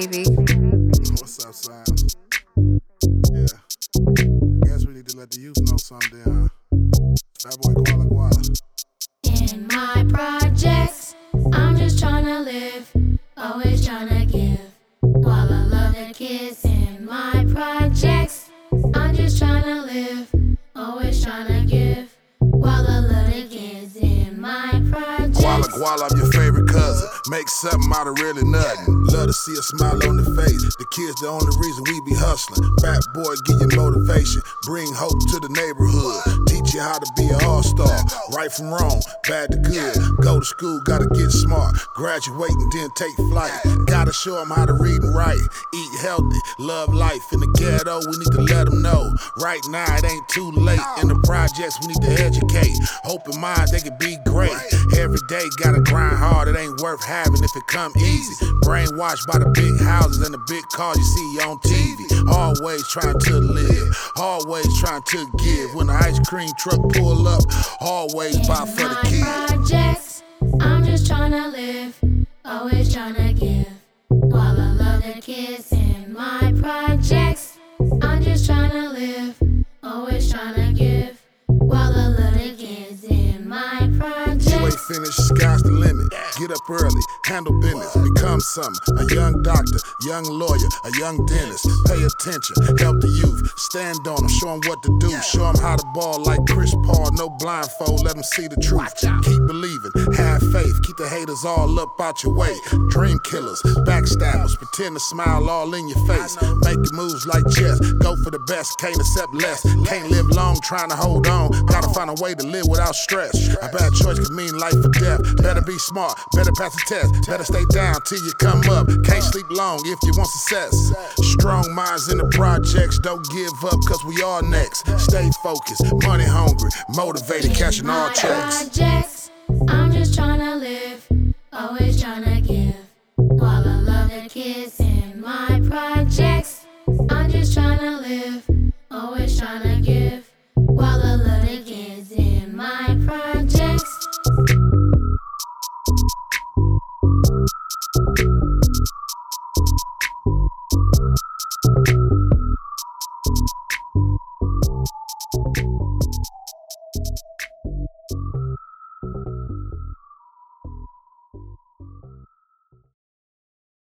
baby. What's up, son? Yeah. Guess we need to let the youth know something, huh? Fatboi Gwalla Gwalla. In my projects, I'm just trying to live, always trying to give. While I love the kids in my projects, I'm just trying to live, always trying to give. While I love the kids in my Gwalla projects. Gwalla, I'm your favorite cousin. Make something out of really nothing. Love to see a smile on the face. The kids, the only reason we be hustling. Fat boy, give you motivation. Bring hope to the neighborhood. Teach you how to be an all star. Right from wrong, bad to good. Go to school, gotta get smart. Graduate and then take flight. Gotta show them how to read and write. Eat healthy, love life. In the ghetto, we need to let them know. Right now, it ain't too late. In the projects, we need to educate. Open minds, they can be great. Every day, gotta grind hard. It ain't worth having if it come easy. Brainwashed by the big houses and the big cars you see on TV. Always trying to live, always trying to give. When the ice cream truck pull up, always buy for the kids. projects, I'm just trying to live, always trying to give. While I love the kids in my projects, I'm just trying to live, always trying to finished, sky's the limit. Get up early, handle business, become something. A young doctor, young lawyer, a young dentist. Pay attention, help the youth. Stand on them, show them what to do. Show them how to ball like Chris Paul. No blindfold, let them see the truth. Keep believing, have faith. Keep the haters all up out your way. Dream killers, backstabbers, pretend to smile all in your face. Make moves like chess, go for the best, can't accept less. Can't live long trying to hold on. Gotta find a way to live without stress. A bad choice could mean life or death. Better be smart, better pass the test. Better stay down till you come up. Can't sleep long if you want success. Strong minds in the projects, don't give up, cause we all next. Stay focused, money hungry, motivated, cashing all checks. projects, I'm just trying to live, always trying to give. While I love the kids in my projects, I'm just trying to live, always trying to